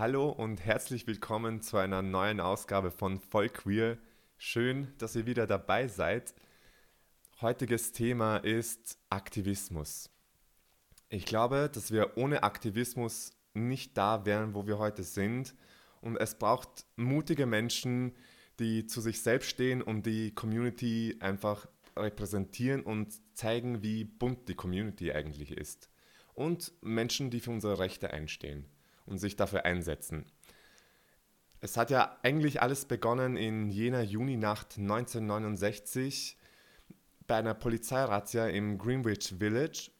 Hallo und herzlich willkommen zu einer neuen Ausgabe von Voll Queer. Schön, dass ihr wieder dabei seid. Heutiges Thema ist Aktivismus. Ich glaube, dass wir ohne Aktivismus nicht da wären, wo wir heute sind. Und es braucht mutige Menschen, die zu sich selbst stehen und die Community einfach repräsentieren und zeigen, wie bunt die Community eigentlich ist. Und Menschen, die für unsere Rechte einstehen und sich dafür einsetzen. Es hat ja eigentlich alles begonnen in jener Juninacht 1969 bei einer Polizeirazzia im Greenwich Village,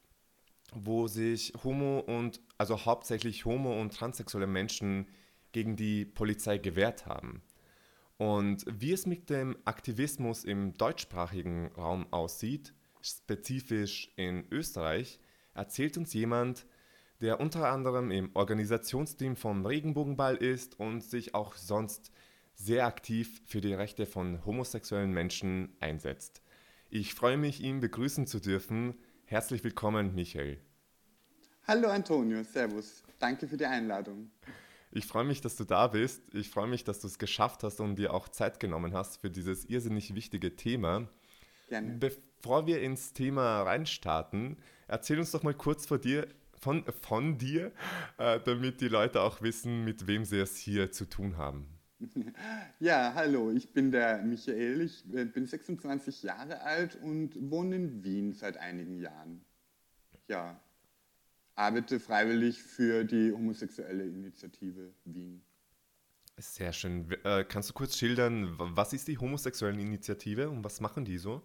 wo sich Homo und also hauptsächlich Homo und transsexuelle Menschen gegen die Polizei gewehrt haben. Und wie es mit dem Aktivismus im deutschsprachigen Raum aussieht, spezifisch in Österreich, erzählt uns jemand, der unter anderem im Organisationsteam vom Regenbogenball ist und sich auch sonst sehr aktiv für die Rechte von homosexuellen Menschen einsetzt. Ich freue mich, ihn begrüßen zu dürfen. Herzlich willkommen, Michael. Hallo Antonio, Servus. Danke für die Einladung. Ich freue mich, dass du da bist. Ich freue mich, dass du es geschafft hast und dir auch Zeit genommen hast für dieses irrsinnig wichtige Thema. Gerne. Bevor wir ins Thema reinstarten, erzähl uns doch mal kurz von dir, von, von dir, äh, damit die Leute auch wissen, mit wem sie es hier zu tun haben. Ja, hallo, ich bin der Michael, ich äh, bin 26 Jahre alt und wohne in Wien seit einigen Jahren. Ja, arbeite freiwillig für die homosexuelle Initiative Wien. Sehr schön. Äh, kannst du kurz schildern, was ist die homosexuelle Initiative und was machen die so?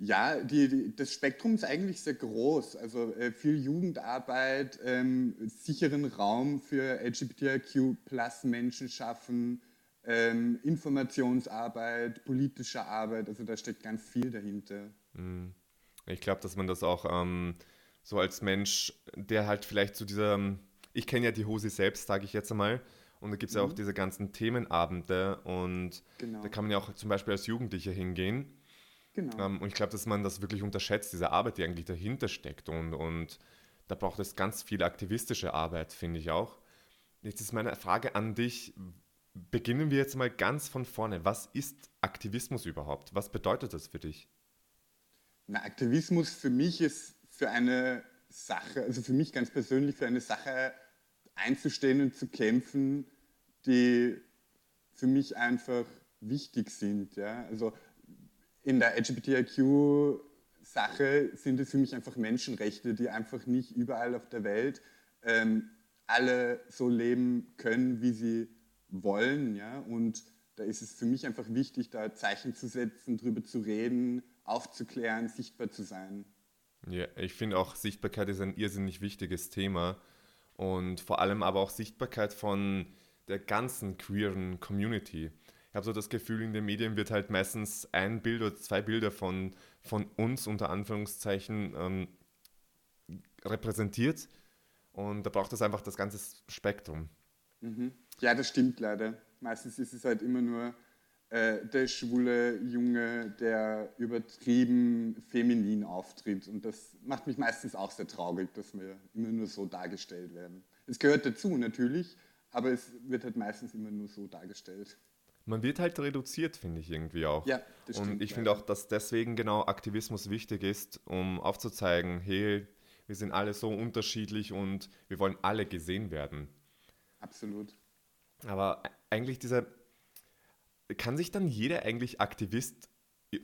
Ja, die, die, das Spektrum ist eigentlich sehr groß. Also äh, viel Jugendarbeit, ähm, sicheren Raum für LGBTIQ-Plus-Menschen schaffen, ähm, Informationsarbeit, politische Arbeit. Also da steckt ganz viel dahinter. Mhm. Ich glaube, dass man das auch ähm, so als Mensch, der halt vielleicht zu dieser, ich kenne ja die Hose selbst, sage ich jetzt einmal, und da gibt es mhm. ja auch mhm. diese ganzen Themenabende und genau. da kann man ja auch zum Beispiel als Jugendlicher hingehen Genau. Ähm, und ich glaube, dass man das wirklich unterschätzt, diese Arbeit, die eigentlich dahinter steckt. Und, und da braucht es ganz viel aktivistische Arbeit, finde ich auch. Jetzt ist meine Frage an dich. Beginnen wir jetzt mal ganz von vorne. Was ist Aktivismus überhaupt? Was bedeutet das für dich? Na, Aktivismus für mich ist für eine Sache, also für mich ganz persönlich, für eine Sache einzustehen und zu kämpfen, die für mich einfach wichtig sind. Ja? Also in der LGBTIQ-Sache sind es für mich einfach Menschenrechte, die einfach nicht überall auf der Welt ähm, alle so leben können, wie sie wollen. Ja? Und da ist es für mich einfach wichtig, da Zeichen zu setzen, drüber zu reden, aufzuklären, sichtbar zu sein. Ja, ich finde auch Sichtbarkeit ist ein irrsinnig wichtiges Thema und vor allem aber auch Sichtbarkeit von der ganzen queeren Community ich habe so das Gefühl, in den Medien wird halt meistens ein Bild oder zwei Bilder von, von uns unter Anführungszeichen ähm, repräsentiert. Und da braucht es einfach das ganze Spektrum. Mhm. Ja, das stimmt leider. Meistens ist es halt immer nur äh, der schwule Junge, der übertrieben feminin auftritt. Und das macht mich meistens auch sehr traurig, dass wir immer nur so dargestellt werden. Es gehört dazu natürlich, aber es wird halt meistens immer nur so dargestellt man wird halt reduziert, finde ich irgendwie auch. Ja, das stimmt, Und ich finde auch, dass deswegen genau Aktivismus wichtig ist, um aufzuzeigen, hey, wir sind alle so unterschiedlich und wir wollen alle gesehen werden. Absolut. Aber eigentlich dieser, kann sich dann jeder eigentlich Aktivist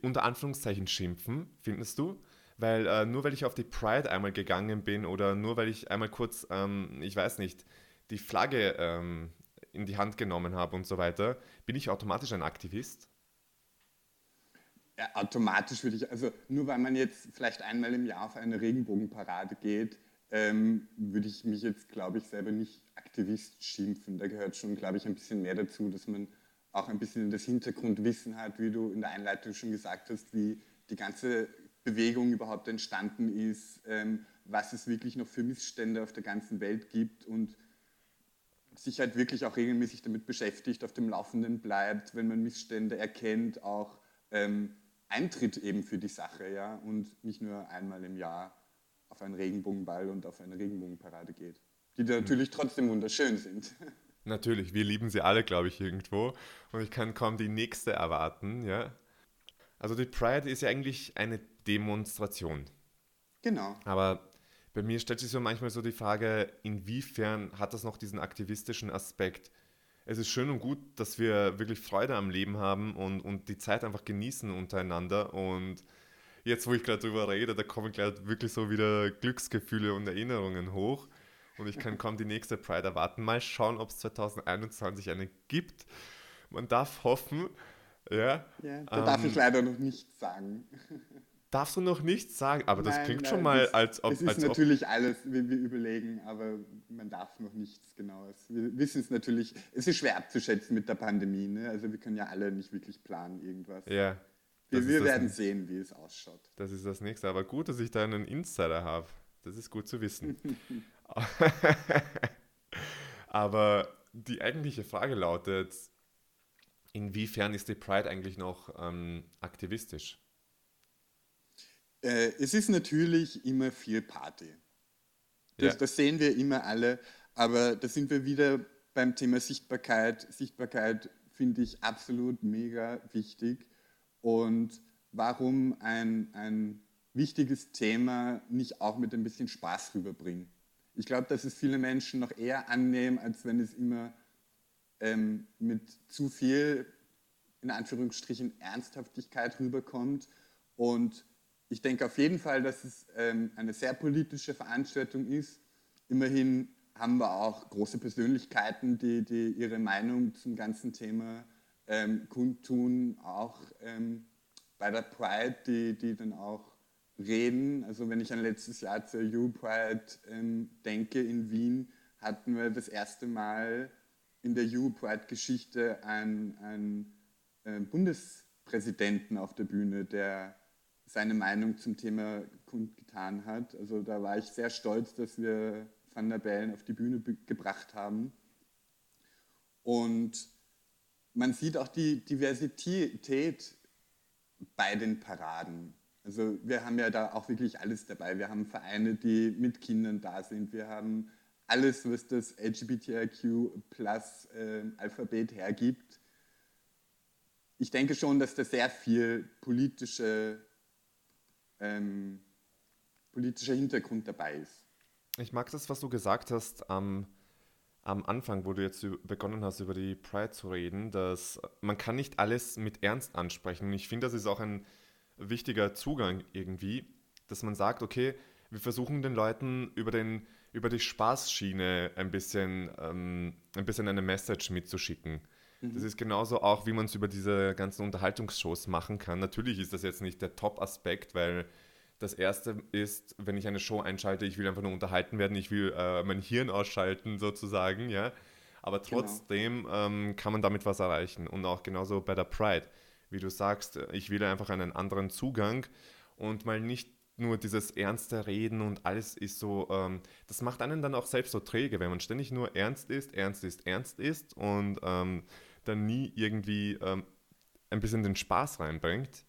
unter Anführungszeichen schimpfen, findest du? Weil äh, nur weil ich auf die Pride einmal gegangen bin oder nur weil ich einmal kurz, ähm, ich weiß nicht, die Flagge ähm, in die Hand genommen habe und so weiter, bin ich automatisch ein Aktivist? Ja, automatisch würde ich, also nur weil man jetzt vielleicht einmal im Jahr auf eine Regenbogenparade geht, ähm, würde ich mich jetzt, glaube ich, selber nicht Aktivist schimpfen. Da gehört schon, glaube ich, ein bisschen mehr dazu, dass man auch ein bisschen das Hintergrundwissen hat, wie du in der Einleitung schon gesagt hast, wie die ganze Bewegung überhaupt entstanden ist, ähm, was es wirklich noch für Missstände auf der ganzen Welt gibt und sich halt wirklich auch regelmäßig damit beschäftigt, auf dem Laufenden bleibt, wenn man Missstände erkennt, auch ähm, eintritt eben für die Sache ja, und nicht nur einmal im Jahr auf einen Regenbogenball und auf eine Regenbogenparade geht. die natürlich trotzdem wunderschön sind. Natürlich, wir lieben sie alle, glaube ich, irgendwo. Und ich kann kaum die nächste erwarten, ja. Also die Pride ist ja eigentlich eine Demonstration. Genau. Aber bei mir stellt sich so manchmal so die Frage, inwiefern hat das noch diesen aktivistischen Aspekt? Es ist schön und gut, dass wir wirklich Freude am Leben haben und, und die Zeit einfach genießen untereinander. Und jetzt, wo ich gerade drüber rede, da kommen gerade wirklich so wieder Glücksgefühle und Erinnerungen hoch und ich kann kaum die nächste Pride erwarten. Mal schauen, ob es 2021 eine gibt. Man darf hoffen. Ja, ja da ähm, darf ich leider noch nichts sagen. Darfst du noch nichts sagen? Aber das nein, klingt nein, schon mal, das, als ob. Es ist als natürlich ob, alles, wie wir überlegen, aber man darf noch nichts Genaues. Wir wissen es natürlich, es ist schwer abzuschätzen mit der Pandemie. Ne? Also wir können ja alle nicht wirklich planen, irgendwas. Ja. Wir, wir werden sehen, wie es ausschaut. Das ist das nächste. Aber gut, dass ich da einen Insider habe. Das ist gut zu wissen. Aber die eigentliche Frage lautet, inwiefern ist die Pride eigentlich noch ähm, aktivistisch? Äh, es ist natürlich immer viel Party. Das, ja. das sehen wir immer alle, aber da sind wir wieder beim Thema Sichtbarkeit. Sichtbarkeit finde ich absolut mega wichtig. Und warum ein, ein wichtiges Thema nicht auch mit ein bisschen Spaß rüberbringen? Ich glaube, dass es viele Menschen noch eher annehmen, als wenn es immer ähm, mit zu viel, in Anführungsstrichen, Ernsthaftigkeit rüberkommt. Und ich denke auf jeden Fall, dass es ähm, eine sehr politische Veranstaltung ist. Immerhin haben wir auch große Persönlichkeiten, die, die ihre Meinung zum ganzen Thema ähm, kundtun, auch ähm, bei der Pride, die, die dann auch reden. Also wenn ich an letztes Jahr zur U-Pride ähm, denke in Wien, hatten wir das erste Mal in der U-Pride-Geschichte einen, einen äh, Bundespräsidenten auf der Bühne, der seine Meinung zum Thema kundgetan hat. Also da war ich sehr stolz, dass wir Van der Bellen auf die Bühne gebracht haben. Und man sieht auch die Diversität bei den Paraden. Also wir haben ja da auch wirklich alles dabei. Wir haben Vereine, die mit Kindern da sind. Wir haben alles, was das LGBTIQ plus äh, hergibt. Ich denke schon, dass da sehr viel politische, ähm, politischer Hintergrund dabei ist. Ich mag das, was du gesagt hast am, am Anfang, wo du jetzt begonnen hast, über die Pride zu reden, dass man kann nicht alles mit Ernst ansprechen. Und ich finde, das ist auch ein wichtiger Zugang irgendwie, dass man sagt, okay, wir versuchen den Leuten über, den, über die Spaßschiene ein bisschen, ähm, ein bisschen eine Message mitzuschicken. Mhm. Das ist genauso auch, wie man es über diese ganzen Unterhaltungsshows machen kann. Natürlich ist das jetzt nicht der Top-Aspekt, weil das erste ist, wenn ich eine Show einschalte, ich will einfach nur unterhalten werden, ich will äh, mein Hirn ausschalten sozusagen, ja. Aber genau. trotzdem genau. ähm, kann man damit was erreichen. Und auch genauso bei der Pride wie du sagst, ich will einfach einen anderen Zugang und mal nicht nur dieses ernste Reden und alles ist so, ähm, das macht einen dann auch selbst so träge, wenn man ständig nur ernst ist, ernst ist, ernst ist und ähm, dann nie irgendwie ähm, ein bisschen den Spaß reinbringt,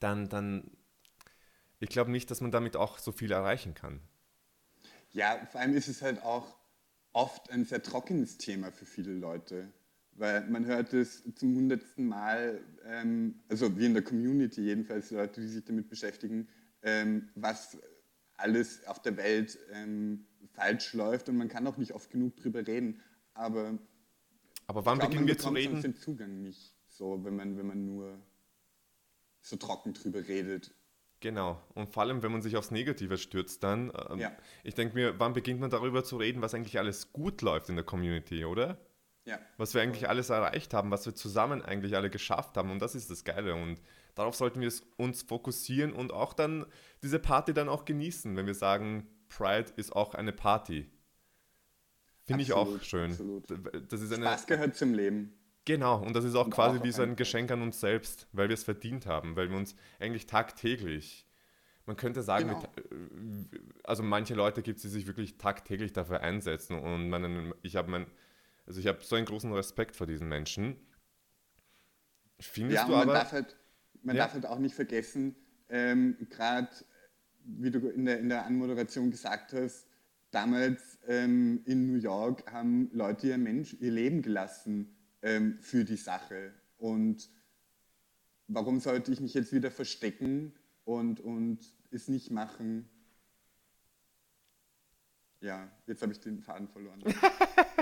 dann, dann ich glaube nicht, dass man damit auch so viel erreichen kann. Ja, vor allem ist es halt auch oft ein sehr trockenes Thema für viele Leute. Weil man hört es zum hundertsten Mal, ähm, also wie in der Community jedenfalls, Leute, die sich damit beschäftigen, ähm, was alles auf der Welt ähm, falsch läuft und man kann auch nicht oft genug drüber reden. Aber, aber wann glaub, beginnen wir zu reden? den Zugang nicht so, wenn man, wenn man nur so trocken drüber redet. Genau. Und vor allem, wenn man sich aufs Negative stürzt, dann. Ähm, ja. Ich denke mir, wann beginnt man darüber zu reden, was eigentlich alles gut läuft in der Community, oder? Ja. Was wir eigentlich alles erreicht haben, was wir zusammen eigentlich alle geschafft haben. Und das ist das Geile. Und darauf sollten wir uns fokussieren und auch dann diese Party dann auch genießen, wenn wir sagen, Pride ist auch eine Party. Finde ich auch schön. Absolut. Das ist eine, Spaß gehört zum Leben. Genau, und das ist auch und quasi auch wie so ein Geschenk an uns selbst, weil wir es verdient haben, weil wir uns eigentlich tagtäglich, man könnte sagen, genau. mit, äh, also manche Leute gibt es, die sich wirklich tagtäglich dafür einsetzen und man, ich habe mein also ich habe so einen großen Respekt vor diesen Menschen. Findest ja, du man aber... Darf halt, man ja. darf halt auch nicht vergessen, ähm, gerade wie du in der, in der Anmoderation gesagt hast, damals ähm, in New York haben Leute ihr, Mensch, ihr Leben gelassen ähm, für die Sache. Und warum sollte ich mich jetzt wieder verstecken und, und es nicht machen? Ja, jetzt habe ich den Faden verloren.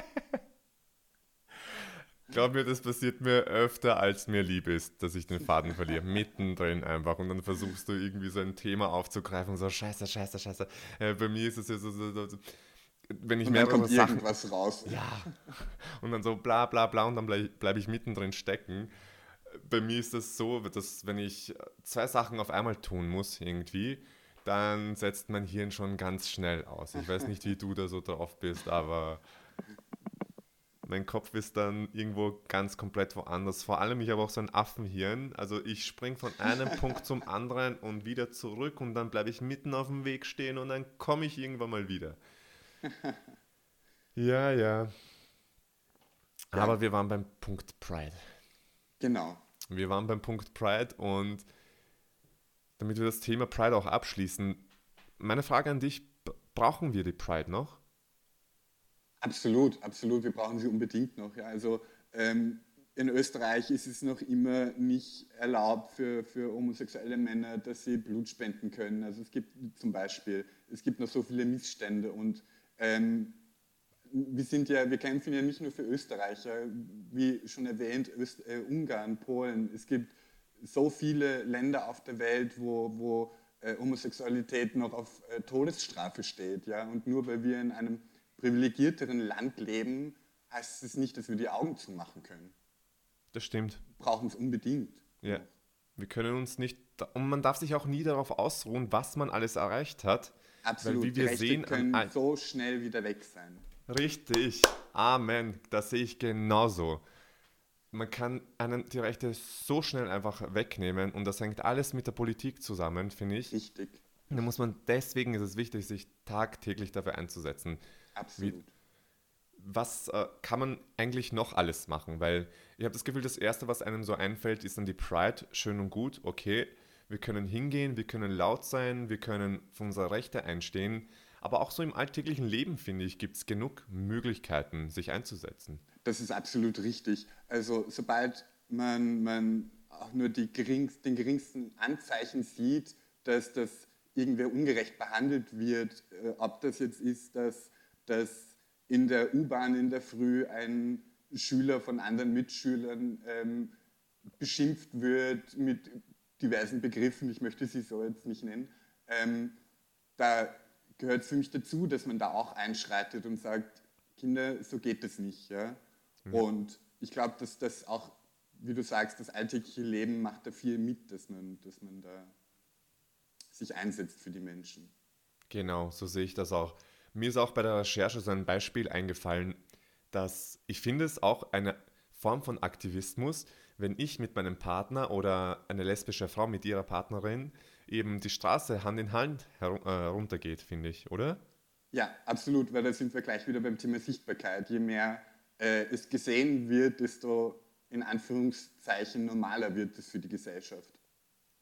Glaub mir, das passiert mir öfter, als mir lieb ist, dass ich den Faden verliere. Mittendrin einfach. Und dann versuchst du irgendwie so ein Thema aufzugreifen und so, scheiße, scheiße, scheiße. Äh, bei mir ist es ja so, so, so, so wenn ich und dann kommt Sachen, irgendwas raus. Ja. Und dann so bla bla bla und dann bleibe bleib ich mittendrin stecken. Bei mir ist das so, dass wenn ich zwei Sachen auf einmal tun muss irgendwie, dann setzt mein Hirn schon ganz schnell aus. Ich weiß nicht, wie du da so drauf bist, aber mein Kopf ist dann irgendwo ganz komplett woanders. Vor allem, ich habe auch so ein Affenhirn. Also ich springe von einem Punkt zum anderen und wieder zurück und dann bleibe ich mitten auf dem Weg stehen und dann komme ich irgendwann mal wieder. Ja, ja. Aber wir waren beim Punkt Pride. Genau. Wir waren beim Punkt Pride und damit wir das Thema Pride auch abschließen, meine Frage an dich, brauchen wir die Pride noch? Absolut, absolut. Wir brauchen sie unbedingt noch. Ja. Also ähm, in Österreich ist es noch immer nicht erlaubt für, für homosexuelle Männer, dass sie Blut spenden können. Also es gibt zum Beispiel, es gibt noch so viele Missstände und ähm, wir sind ja, wir kämpfen ja nicht nur für Österreicher, wie schon erwähnt, Öst, äh, Ungarn, Polen. Es gibt so viele Länder auf der Welt, wo, wo äh, Homosexualität noch auf äh, Todesstrafe steht. Ja? Und nur weil wir in einem privilegierteren Land leben, heißt es nicht, dass wir die Augen zumachen können. Das stimmt. Wir brauchen es unbedingt. Ja. Wir können uns nicht, und man darf sich auch nie darauf ausruhen, was man alles erreicht hat. Absolut. Weil, wie wir die Rechte sehen, können an, so schnell wieder weg sein. Richtig. Amen. Das sehe ich genauso. Man kann einen die Rechte so schnell einfach wegnehmen und das hängt alles mit der Politik zusammen, finde ich. Richtig. Da muss man, deswegen ist es wichtig, sich tagtäglich dafür einzusetzen. Absolut. Wie, was äh, kann man eigentlich noch alles machen? Weil ich habe das Gefühl, das Erste, was einem so einfällt, ist dann die Pride. Schön und gut, okay. Wir können hingehen, wir können laut sein, wir können für unsere Rechte einstehen. Aber auch so im alltäglichen Leben, finde ich, gibt es genug Möglichkeiten, sich einzusetzen. Das ist absolut richtig. Also sobald man, man auch nur geringst, den geringsten Anzeichen sieht, dass das irgendwer ungerecht behandelt wird, äh, ob das jetzt ist, dass, dass in der U-Bahn in der Früh ein Schüler von anderen Mitschülern ähm, beschimpft wird mit diversen Begriffen, ich möchte sie so jetzt nicht nennen, ähm, da gehört für mich dazu, dass man da auch einschreitet und sagt, Kinder, so geht es nicht. Ja? Mhm. Und ich glaube, dass das auch, wie du sagst, das alltägliche Leben macht da viel mit, dass man, dass man da sich einsetzt für die Menschen. Genau, so sehe ich das auch. Mir ist auch bei der Recherche so ein Beispiel eingefallen, dass ich finde es auch eine Form von Aktivismus, wenn ich mit meinem Partner oder eine lesbische Frau mit ihrer Partnerin eben die Straße Hand in Hand heruntergeht, äh, finde ich, oder? Ja, absolut, weil da sind wir gleich wieder beim Thema Sichtbarkeit. Je mehr äh, es gesehen wird, desto in Anführungszeichen normaler wird es für die Gesellschaft.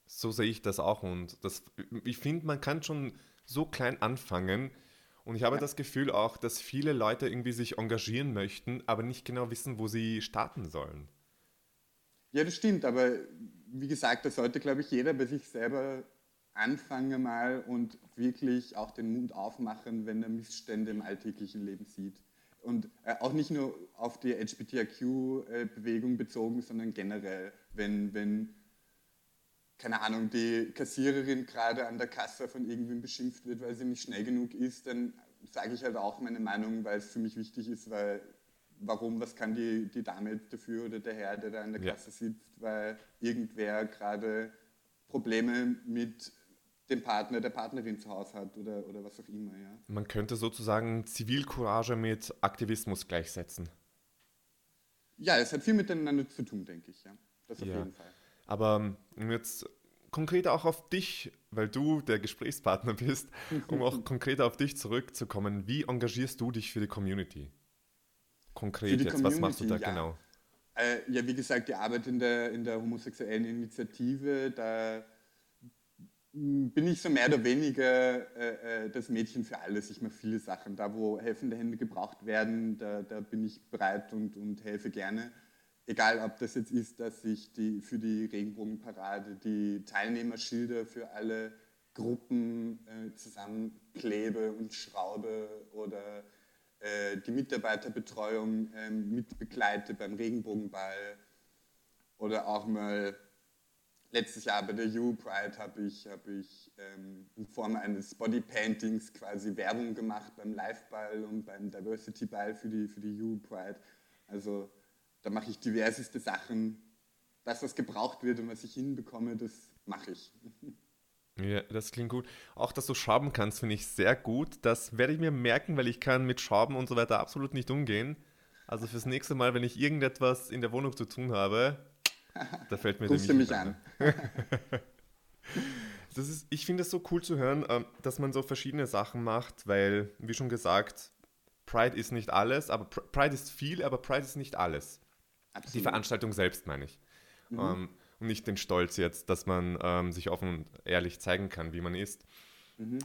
So sehe ich das auch und das, ich finde, man kann schon so klein anfangen und ich habe ja. das Gefühl auch, dass viele Leute irgendwie sich engagieren möchten, aber nicht genau wissen, wo sie starten sollen. Ja, das stimmt, aber wie gesagt, da sollte, glaube ich, jeder bei sich selber anfange mal und wirklich auch den Mund aufmachen, wenn er Missstände im alltäglichen Leben sieht. Und äh, auch nicht nur auf die LGBTIQ-Bewegung bezogen, sondern generell, wenn, wenn, keine Ahnung, die Kassiererin gerade an der Kasse von irgendwem beschimpft wird, weil sie nicht schnell genug ist, dann sage ich halt auch meine Meinung, weil es für mich wichtig ist, weil warum, was kann die, die Dame jetzt dafür oder der Herr, der da an der Kasse ja. sitzt, weil irgendwer gerade Probleme mit den Partner, der Partnerin zu Hause hat oder, oder was auch immer. Ja. Man könnte sozusagen Zivilcourage mit Aktivismus gleichsetzen. Ja, es hat viel miteinander zu tun, denke ich. Ja. Das auf ja. jeden Fall. Aber um jetzt konkreter auch auf dich, weil du der Gesprächspartner bist, um auch konkreter auf dich zurückzukommen, wie engagierst du dich für die Community? Konkret jetzt, Community, was machst du da ja. genau? Äh, ja, wie gesagt, die Arbeit in der, in der homosexuellen Initiative, da bin ich so mehr oder weniger äh, äh, das Mädchen für alles. Ich mache viele Sachen. Da, wo helfende Hände gebraucht werden, da, da bin ich bereit und, und helfe gerne. Egal, ob das jetzt ist, dass ich die, für die Regenbogenparade die Teilnehmerschilder für alle Gruppen äh, zusammenklebe und schraube oder äh, die Mitarbeiterbetreuung äh, mitbegleite beim Regenbogenball oder auch mal letztes Jahr bei der U-Pride habe ich, hab ich ähm, in Form eines Bodypaintings quasi Werbung gemacht beim Live-Ball und beim Diversity-Ball für die, für die U-Pride. Also da mache ich diverseste Sachen. Das, was gebraucht wird und was ich hinbekomme, das mache ich. Ja, das klingt gut. Auch, dass du schrauben kannst, finde ich sehr gut. Das werde ich mir merken, weil ich kann mit Schrauben und so weiter absolut nicht umgehen. Also fürs nächste Mal, wenn ich irgendetwas in der Wohnung zu tun habe, da fällt mir Rufst du mich an. das ist, ich finde es so cool zu hören, ähm, dass man so verschiedene Sachen macht, weil, wie schon gesagt, Pride ist nicht alles, aber Pride ist viel, aber Pride ist nicht alles. Absolut. Die Veranstaltung selbst meine ich. Mhm. Ähm, und nicht den Stolz jetzt, dass man ähm, sich offen und ehrlich zeigen kann, wie man ist. Mhm.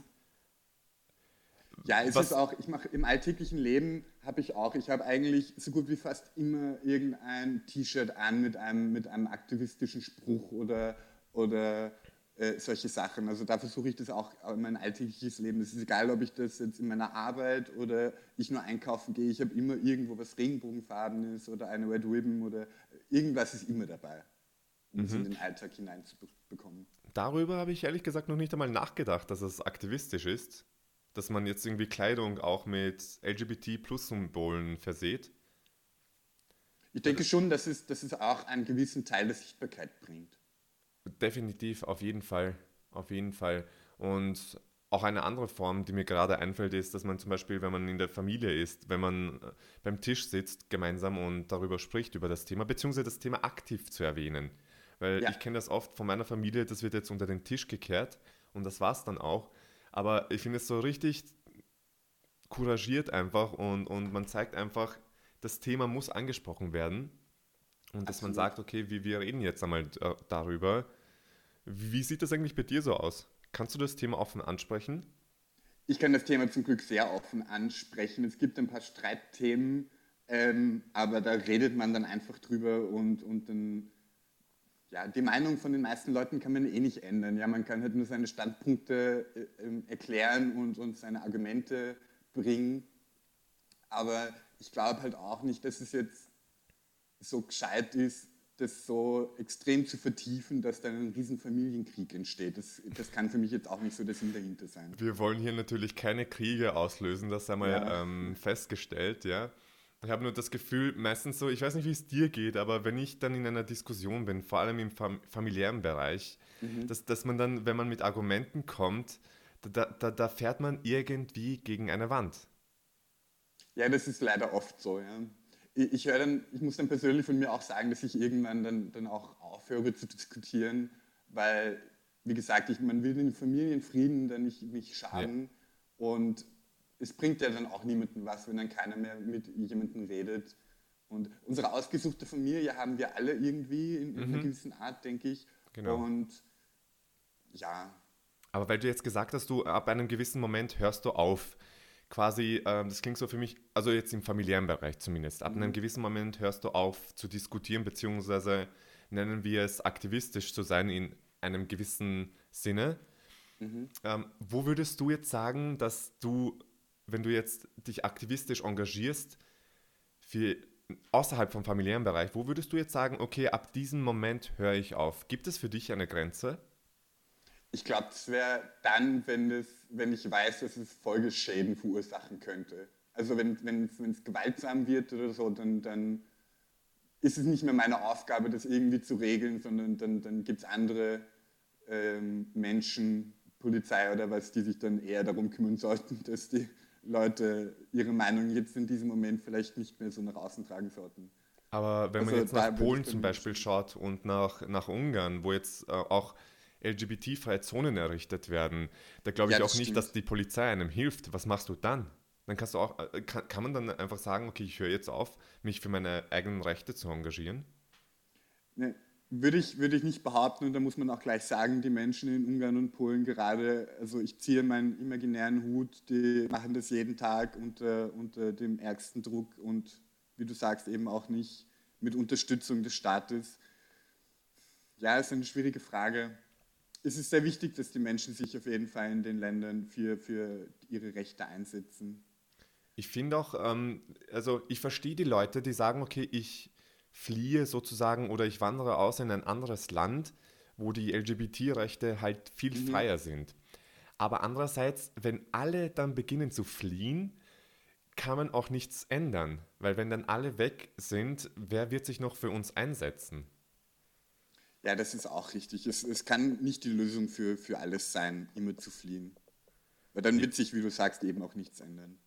Ja, es Was, ist auch, ich mache im alltäglichen Leben habe ich auch, ich habe eigentlich so gut wie fast immer irgendein T-Shirt an mit einem, mit einem aktivistischen Spruch oder, oder äh, solche Sachen. Also da versuche ich das auch in mein alltägliches Leben. Es ist egal, ob ich das jetzt in meiner Arbeit oder ich nur einkaufen gehe. Ich habe immer irgendwo was Regenbogenfarbenes oder eine Red Ribbon oder irgendwas ist immer dabei, um mhm. es in den Alltag hineinzubekommen. Darüber habe ich ehrlich gesagt noch nicht einmal nachgedacht, dass es aktivistisch ist, dass man jetzt irgendwie Kleidung auch mit LGBT-Plus-Symbolen verseht. Ich denke schon, dass es, dass es auch einen gewissen Teil der Sichtbarkeit bringt. Definitiv, auf jeden Fall. Auf jeden Fall. Und auch eine andere Form, die mir gerade einfällt, ist, dass man zum Beispiel, wenn man in der Familie ist, wenn man äh, beim Tisch sitzt gemeinsam und darüber spricht, über das Thema, beziehungsweise das Thema aktiv zu erwähnen. Weil ja. ich kenne das oft von meiner Familie, das wird jetzt unter den Tisch gekehrt und das war es dann auch. Aber ich finde es so richtig couragiert einfach und, und man zeigt einfach, das Thema muss angesprochen werden. Und dass Absolut. man sagt, okay, wir, wir reden jetzt einmal äh, darüber. Wie sieht das eigentlich bei dir so aus? Kannst du das Thema offen ansprechen? Ich kann das Thema zum Glück sehr offen ansprechen. Es gibt ein paar Streitthemen, ähm, aber da redet man dann einfach drüber und, und dann, ja, die Meinung von den meisten Leuten kann man eh nicht ändern. Ja, man kann halt nur seine Standpunkte äh, ähm, erklären und, und seine Argumente bringen. Aber ich glaube halt auch nicht, dass es jetzt so gescheit ist, das so extrem zu vertiefen, dass dann ein riesen Familienkrieg entsteht. Das, das kann für mich jetzt auch nicht so der Sinn dahinter sein. Wir wollen hier natürlich keine Kriege auslösen, das einmal ja. ähm, festgestellt, ja. Ich habe nur das Gefühl, meistens so, ich weiß nicht, wie es dir geht, aber wenn ich dann in einer Diskussion bin, vor allem im fam familiären Bereich, mhm. dass, dass man dann, wenn man mit Argumenten kommt, da, da, da fährt man irgendwie gegen eine Wand. Ja, das ist leider oft so, ja ich, ich, dann, ich muss dann persönlich von mir auch sagen, dass ich irgendwann dann, dann auch aufhöre zu diskutieren, weil, wie gesagt, ich, man will den Familienfrieden dann nicht, nicht schaden ja. und es bringt ja dann auch niemandem was, wenn dann keiner mehr mit jemandem redet. Und unsere ausgesuchte Familie haben wir alle irgendwie in, in mhm. einer gewissen Art, denke ich. Genau. Und ja. Aber weil du jetzt gesagt hast, du ab einem gewissen Moment hörst du auf, quasi, ähm, das klingt so für mich, also jetzt im familiären Bereich zumindest, ab mhm. einem gewissen Moment hörst du auf zu diskutieren, beziehungsweise nennen wir es aktivistisch zu sein in einem gewissen Sinne. Mhm. Ähm, wo würdest du jetzt sagen, dass du, wenn du jetzt dich aktivistisch engagierst, für außerhalb vom familiären Bereich, wo würdest du jetzt sagen, okay, ab diesem Moment höre ich auf? Gibt es für dich eine Grenze? Ich glaube, es wäre dann, wenn, das, wenn ich weiß, dass es Folgeschäden verursachen könnte. Also wenn es gewaltsam wird oder so, dann, dann ist es nicht mehr meine Aufgabe, das irgendwie zu regeln, sondern dann, dann gibt es andere ähm, Menschen, Polizei oder was, die sich dann eher darum kümmern sollten, dass die Leute ihre Meinung jetzt in diesem Moment vielleicht nicht mehr so nach außen tragen sollten. Aber wenn also man jetzt nach Polen zum Beispiel schaut und nach, nach Ungarn, wo jetzt äh, auch LGBT-freie Zonen errichtet werden, da glaube ich ja, auch nicht, stimmt. dass die Polizei einem hilft. Was machst du dann? Dann kannst du auch, äh, kann, kann man dann einfach sagen, okay, ich höre jetzt auf, mich für meine eigenen Rechte zu engagieren? Nee. würde ich, würde ich nicht behaupten und da muss man auch gleich sagen, die Menschen in Ungarn und Polen gerade, also ich ziehe meinen imaginären Hut, die machen das jeden Tag unter, unter dem ärgsten Druck und wie du sagst, eben auch nicht mit Unterstützung des Staates. Ja, ist eine schwierige Frage. Es ist sehr wichtig, dass die Menschen sich auf jeden Fall in den Ländern für, für ihre Rechte einsetzen. Ich finde auch, ähm, also ich verstehe die Leute, die sagen, okay, ich fliehe sozusagen oder ich wandere aus in ein anderes Land, wo die LGBT-Rechte halt viel mhm. freier sind. Aber andererseits, wenn alle dann beginnen zu fliehen, kann man auch nichts ändern, weil wenn dann alle weg sind, wer wird sich noch für uns einsetzen? Ja, das ist auch richtig. Es, es kann nicht die Lösung für, für alles sein, immer zu fliehen. Weil dann wird sich, wie du sagst, eben auch nichts ändern.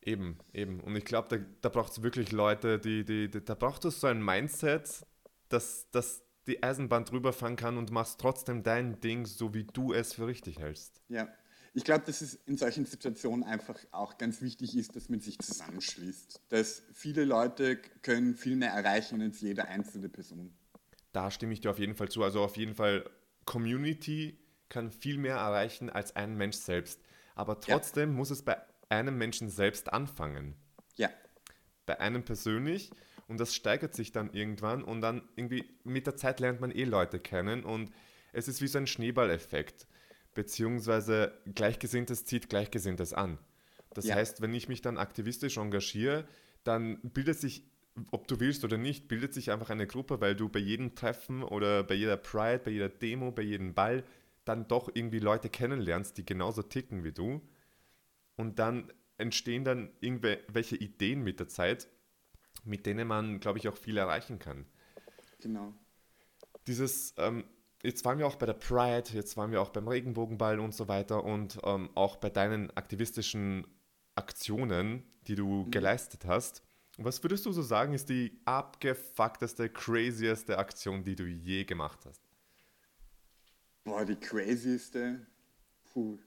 Eben, eben. Und ich glaube, da, da braucht es wirklich Leute, die, die, die, da braucht es so ein Mindset, dass, dass die Eisenbahn drüber fahren kann und machst trotzdem dein Ding, so wie du es für richtig hältst. Ja, ich glaube, dass es in solchen Situationen einfach auch ganz wichtig ist, dass man sich zusammenschließt. Dass viele Leute können viel mehr erreichen als jede einzelne Person. Da stimme ich dir auf jeden Fall zu. Also auf jeden Fall, Community kann viel mehr erreichen als ein Mensch selbst. Aber trotzdem ja. muss es bei einem Menschen selbst anfangen. Ja. Bei einem persönlich und das steigert sich dann irgendwann und dann irgendwie mit der Zeit lernt man eh Leute kennen und es ist wie so ein Schneeballeffekt, beziehungsweise Gleichgesinntes zieht Gleichgesinntes an. Das ja. heißt, wenn ich mich dann aktivistisch engagiere, dann bildet sich, ob du willst oder nicht, bildet sich einfach eine Gruppe, weil du bei jedem Treffen oder bei jeder Pride, bei jeder Demo, bei jedem Ball dann doch irgendwie Leute kennenlernst, die genauso ticken wie du und dann entstehen dann irgendwelche Ideen mit der Zeit, mit denen man, glaube ich, auch viel erreichen kann. Genau. Dieses, ähm, jetzt waren wir auch bei der Pride, jetzt waren wir auch beim Regenbogenball und so weiter und ähm, auch bei deinen aktivistischen Aktionen, die du mhm. geleistet hast. Was würdest du so sagen, ist die abgefuckteste, crazieste Aktion, die du je gemacht hast? Boah, die crazieste. Puh.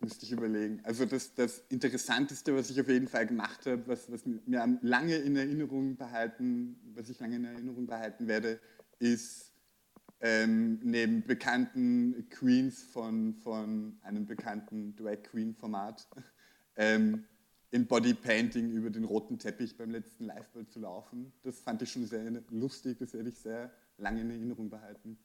Müsste ich überlegen. Also das, das Interessanteste, was ich auf jeden Fall gemacht habe, was, was mir lange in Erinnerung behalten, was ich lange in Erinnerung behalten werde, ist ähm, neben bekannten Queens von, von einem bekannten Drag Queen Format ähm, in Bodypainting über den roten Teppich beim letzten Liveball zu laufen. Das fand ich schon sehr lustig, das werde ich sehr lange in Erinnerung behalten.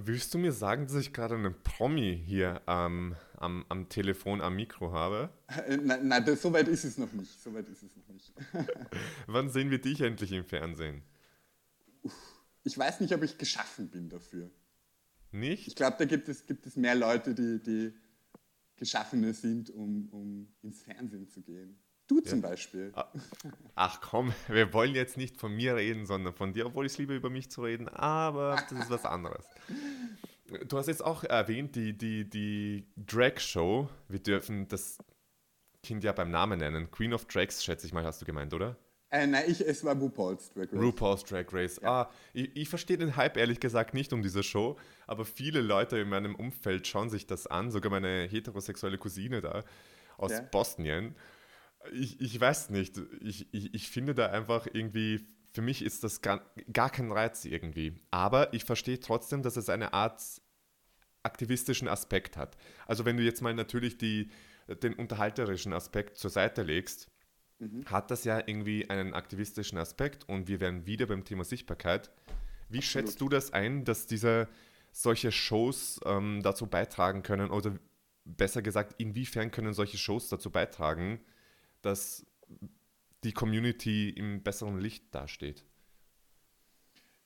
Willst du mir sagen, dass ich gerade einen Promi hier ähm, am, am Telefon, am Mikro habe? Nein, na, das, so weit ist es noch nicht. So weit ist es noch nicht. Wann sehen wir dich endlich im Fernsehen? Ich weiß nicht, ob ich geschaffen bin dafür. Nicht? Ich glaube, da gibt es, gibt es mehr Leute, die, die Geschaffene sind, um, um ins Fernsehen zu gehen. Du zum ja. Beispiel. Ah. Ach komm, wir wollen jetzt nicht von mir reden, sondern von dir, obwohl ich es liebe, über mich zu reden, aber das ist was anderes. Du hast jetzt auch erwähnt, die, die, die Drag-Show. Wir dürfen das Kind ja beim Namen nennen. Queen of Drags, schätze ich mal, hast du gemeint, oder? Äh, nein, ich, es war RuPaul's Drag Race. RuPaul's Drag Race. Ja. Ah, ich, ich verstehe den Hype ehrlich gesagt nicht um diese Show, aber viele Leute in meinem Umfeld schauen sich das an, sogar meine heterosexuelle Cousine da aus ja. Bosnien ich, ich weiß nicht. Ich, ich, ich finde da einfach irgendwie, für mich ist das gar, gar kein Reiz irgendwie. Aber ich verstehe trotzdem, dass es eine Art aktivistischen Aspekt hat. Also wenn du jetzt mal natürlich die, den unterhalterischen Aspekt zur Seite legst, mhm. hat das ja irgendwie einen aktivistischen Aspekt und wir wären wieder beim Thema Sichtbarkeit. Wie Absolut. schätzt du das ein, dass diese solche Shows ähm, dazu beitragen können oder besser gesagt, inwiefern können solche Shows dazu beitragen, dass die Community im besseren Licht dasteht?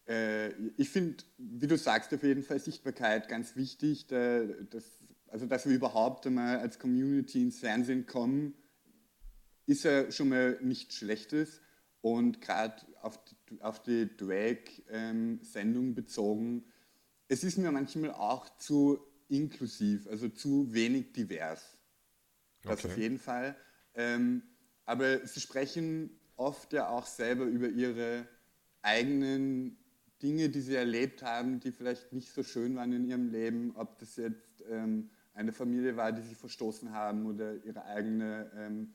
Äh, ich finde, wie du sagst, auf jeden Fall Sichtbarkeit ganz wichtig. Da, dass, also, dass wir überhaupt einmal als Community ins Fernsehen kommen, ist ja schon mal nichts Schlechtes. Und gerade auf die, auf die Drag-Sendung ähm, bezogen, es ist mir manchmal auch zu inklusiv, also zu wenig divers. Das okay. auf jeden Fall. Ähm, aber sie sprechen oft ja auch selber über ihre eigenen Dinge, die sie erlebt haben, die vielleicht nicht so schön waren in ihrem Leben, ob das jetzt ähm, eine Familie war, die sie verstoßen haben oder ihre eigene ähm,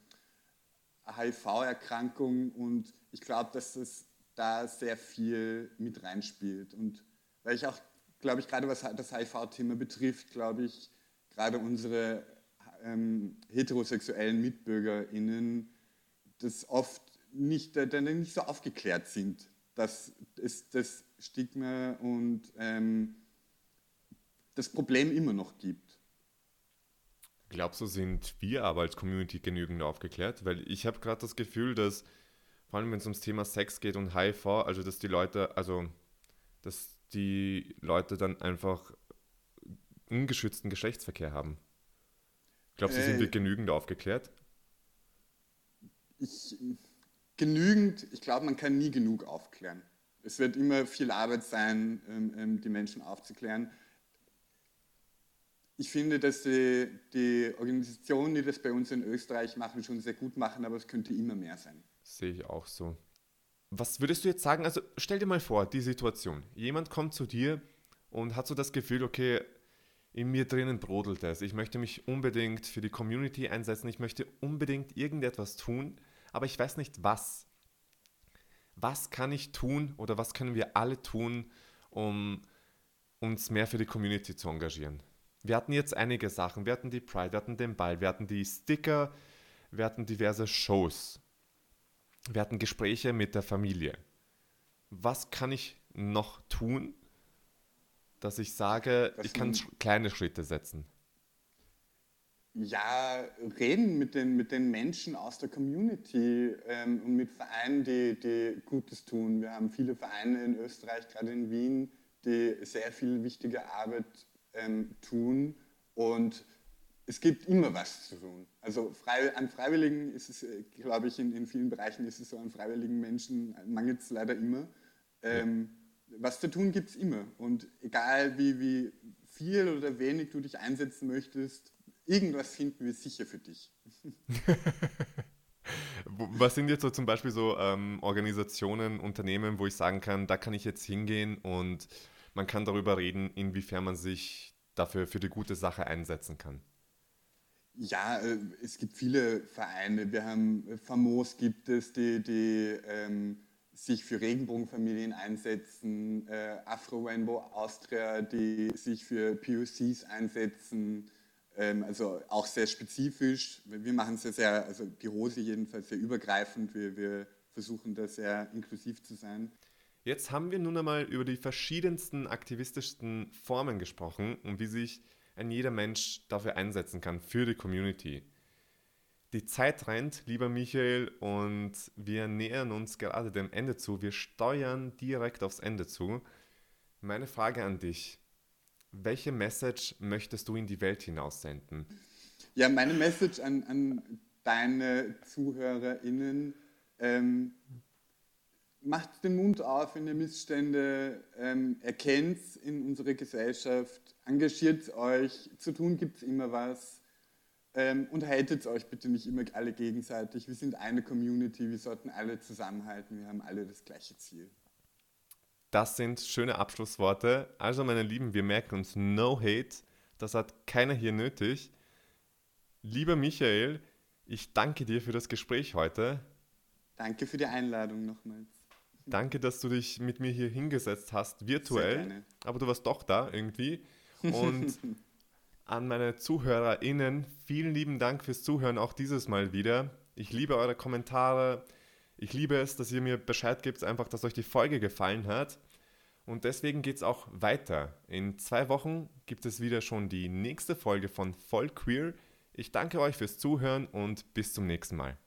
HIV-Erkrankung. Und ich glaube, dass das da sehr viel mit reinspielt. Und weil ich auch, glaube ich, gerade was das HIV-Thema betrifft, glaube ich, gerade unsere ähm, heterosexuellen MitbürgerInnen das oft nicht, dann nicht so aufgeklärt sind, dass es das Stigma und ähm, das Problem immer noch gibt. Glaubst du, sind wir aber als Community genügend aufgeklärt? Weil ich habe gerade das Gefühl, dass vor allem wenn es ums Thema Sex geht und HIV, also dass die Leute, also dass die Leute dann einfach ungeschützten Geschlechtsverkehr haben. Glaubst du, sind wir äh, genügend aufgeklärt? Ich, genügend, ich glaube, man kann nie genug aufklären. Es wird immer viel Arbeit sein, ähm, ähm, die Menschen aufzuklären. Ich finde, dass die, die Organisationen, die das bei uns in Österreich machen, schon sehr gut machen, aber es könnte immer mehr sein. Sehe ich auch so. Was würdest du jetzt sagen? Also stell dir mal vor, die Situation. Jemand kommt zu dir und hat so das Gefühl, okay, in mir drinnen brodelt es. Ich möchte mich unbedingt für die Community einsetzen. Ich möchte unbedingt irgendetwas tun, aber ich weiß nicht was. Was kann ich tun oder was können wir alle tun, um uns mehr für die Community zu engagieren? Wir hatten jetzt einige Sachen. Wir hatten die Pride, wir hatten den Ball, wir hatten die Sticker, wir hatten diverse Shows. Wir hatten Gespräche mit der Familie. Was kann ich noch tun, dass ich sage, das ich kann kleine Schritte setzen? Ja, reden mit den, mit den Menschen aus der Community ähm, und mit Vereinen, die, die Gutes tun. Wir haben viele Vereine in Österreich, gerade in Wien, die sehr viel wichtige Arbeit ähm, tun und es gibt immer was zu tun. Also frei, an Freiwilligen ist es, äh, glaube ich, in, in vielen Bereichen ist es so, an freiwilligen Menschen mangelt es leider immer. Ähm, was zu tun gibt es immer. Und egal wie, wie viel oder wenig du dich einsetzen möchtest, irgendwas finden wir sicher für dich. Was sind jetzt so zum Beispiel so ähm, Organisationen, Unternehmen, wo ich sagen kann, da kann ich jetzt hingehen und man kann darüber reden, inwiefern man sich dafür für die gute Sache einsetzen kann? Ja, äh, es gibt viele Vereine. Wir haben äh, Famos gibt es, die, die ähm, sich für Regenbogenfamilien einsetzen, äh, Afro Rainbow Austria, die sich für POCs einsetzen, ähm, also auch sehr spezifisch. Wir machen es ja sehr, also die Rose jedenfalls sehr übergreifend, wir, wir versuchen da sehr inklusiv zu sein. Jetzt haben wir nun einmal über die verschiedensten aktivistischsten Formen gesprochen und wie sich ein jeder Mensch dafür einsetzen kann, für die Community. Die Zeit rennt, lieber Michael, und wir nähern uns gerade dem Ende zu. Wir steuern direkt aufs Ende zu. Meine Frage an dich. Welche Message möchtest du in die Welt hinaussenden? Ja, meine Message an, an deine ZuhörerInnen, ähm, macht den Mund auf, wenn ihr Missstände ähm, erkennt in unserer Gesellschaft, engagiert euch, zu tun gibt es immer was ähm, und haltet euch bitte nicht immer alle gegenseitig. Wir sind eine Community, wir sollten alle zusammenhalten, wir haben alle das gleiche Ziel. Das sind schöne Abschlussworte. Also, meine Lieben, wir merken uns No Hate. Das hat keiner hier nötig. Lieber Michael, ich danke dir für das Gespräch heute. Danke für die Einladung nochmals. Danke, dass du dich mit mir hier hingesetzt hast, virtuell. Aber du warst doch da irgendwie. Und an meine ZuhörerInnen, vielen lieben Dank fürs Zuhören auch dieses Mal wieder. Ich liebe eure Kommentare. Ich liebe es, dass ihr mir Bescheid gebt, einfach, dass euch die Folge gefallen hat. Und deswegen geht es auch weiter. In zwei Wochen gibt es wieder schon die nächste Folge von Voll Queer. Ich danke euch fürs Zuhören und bis zum nächsten Mal.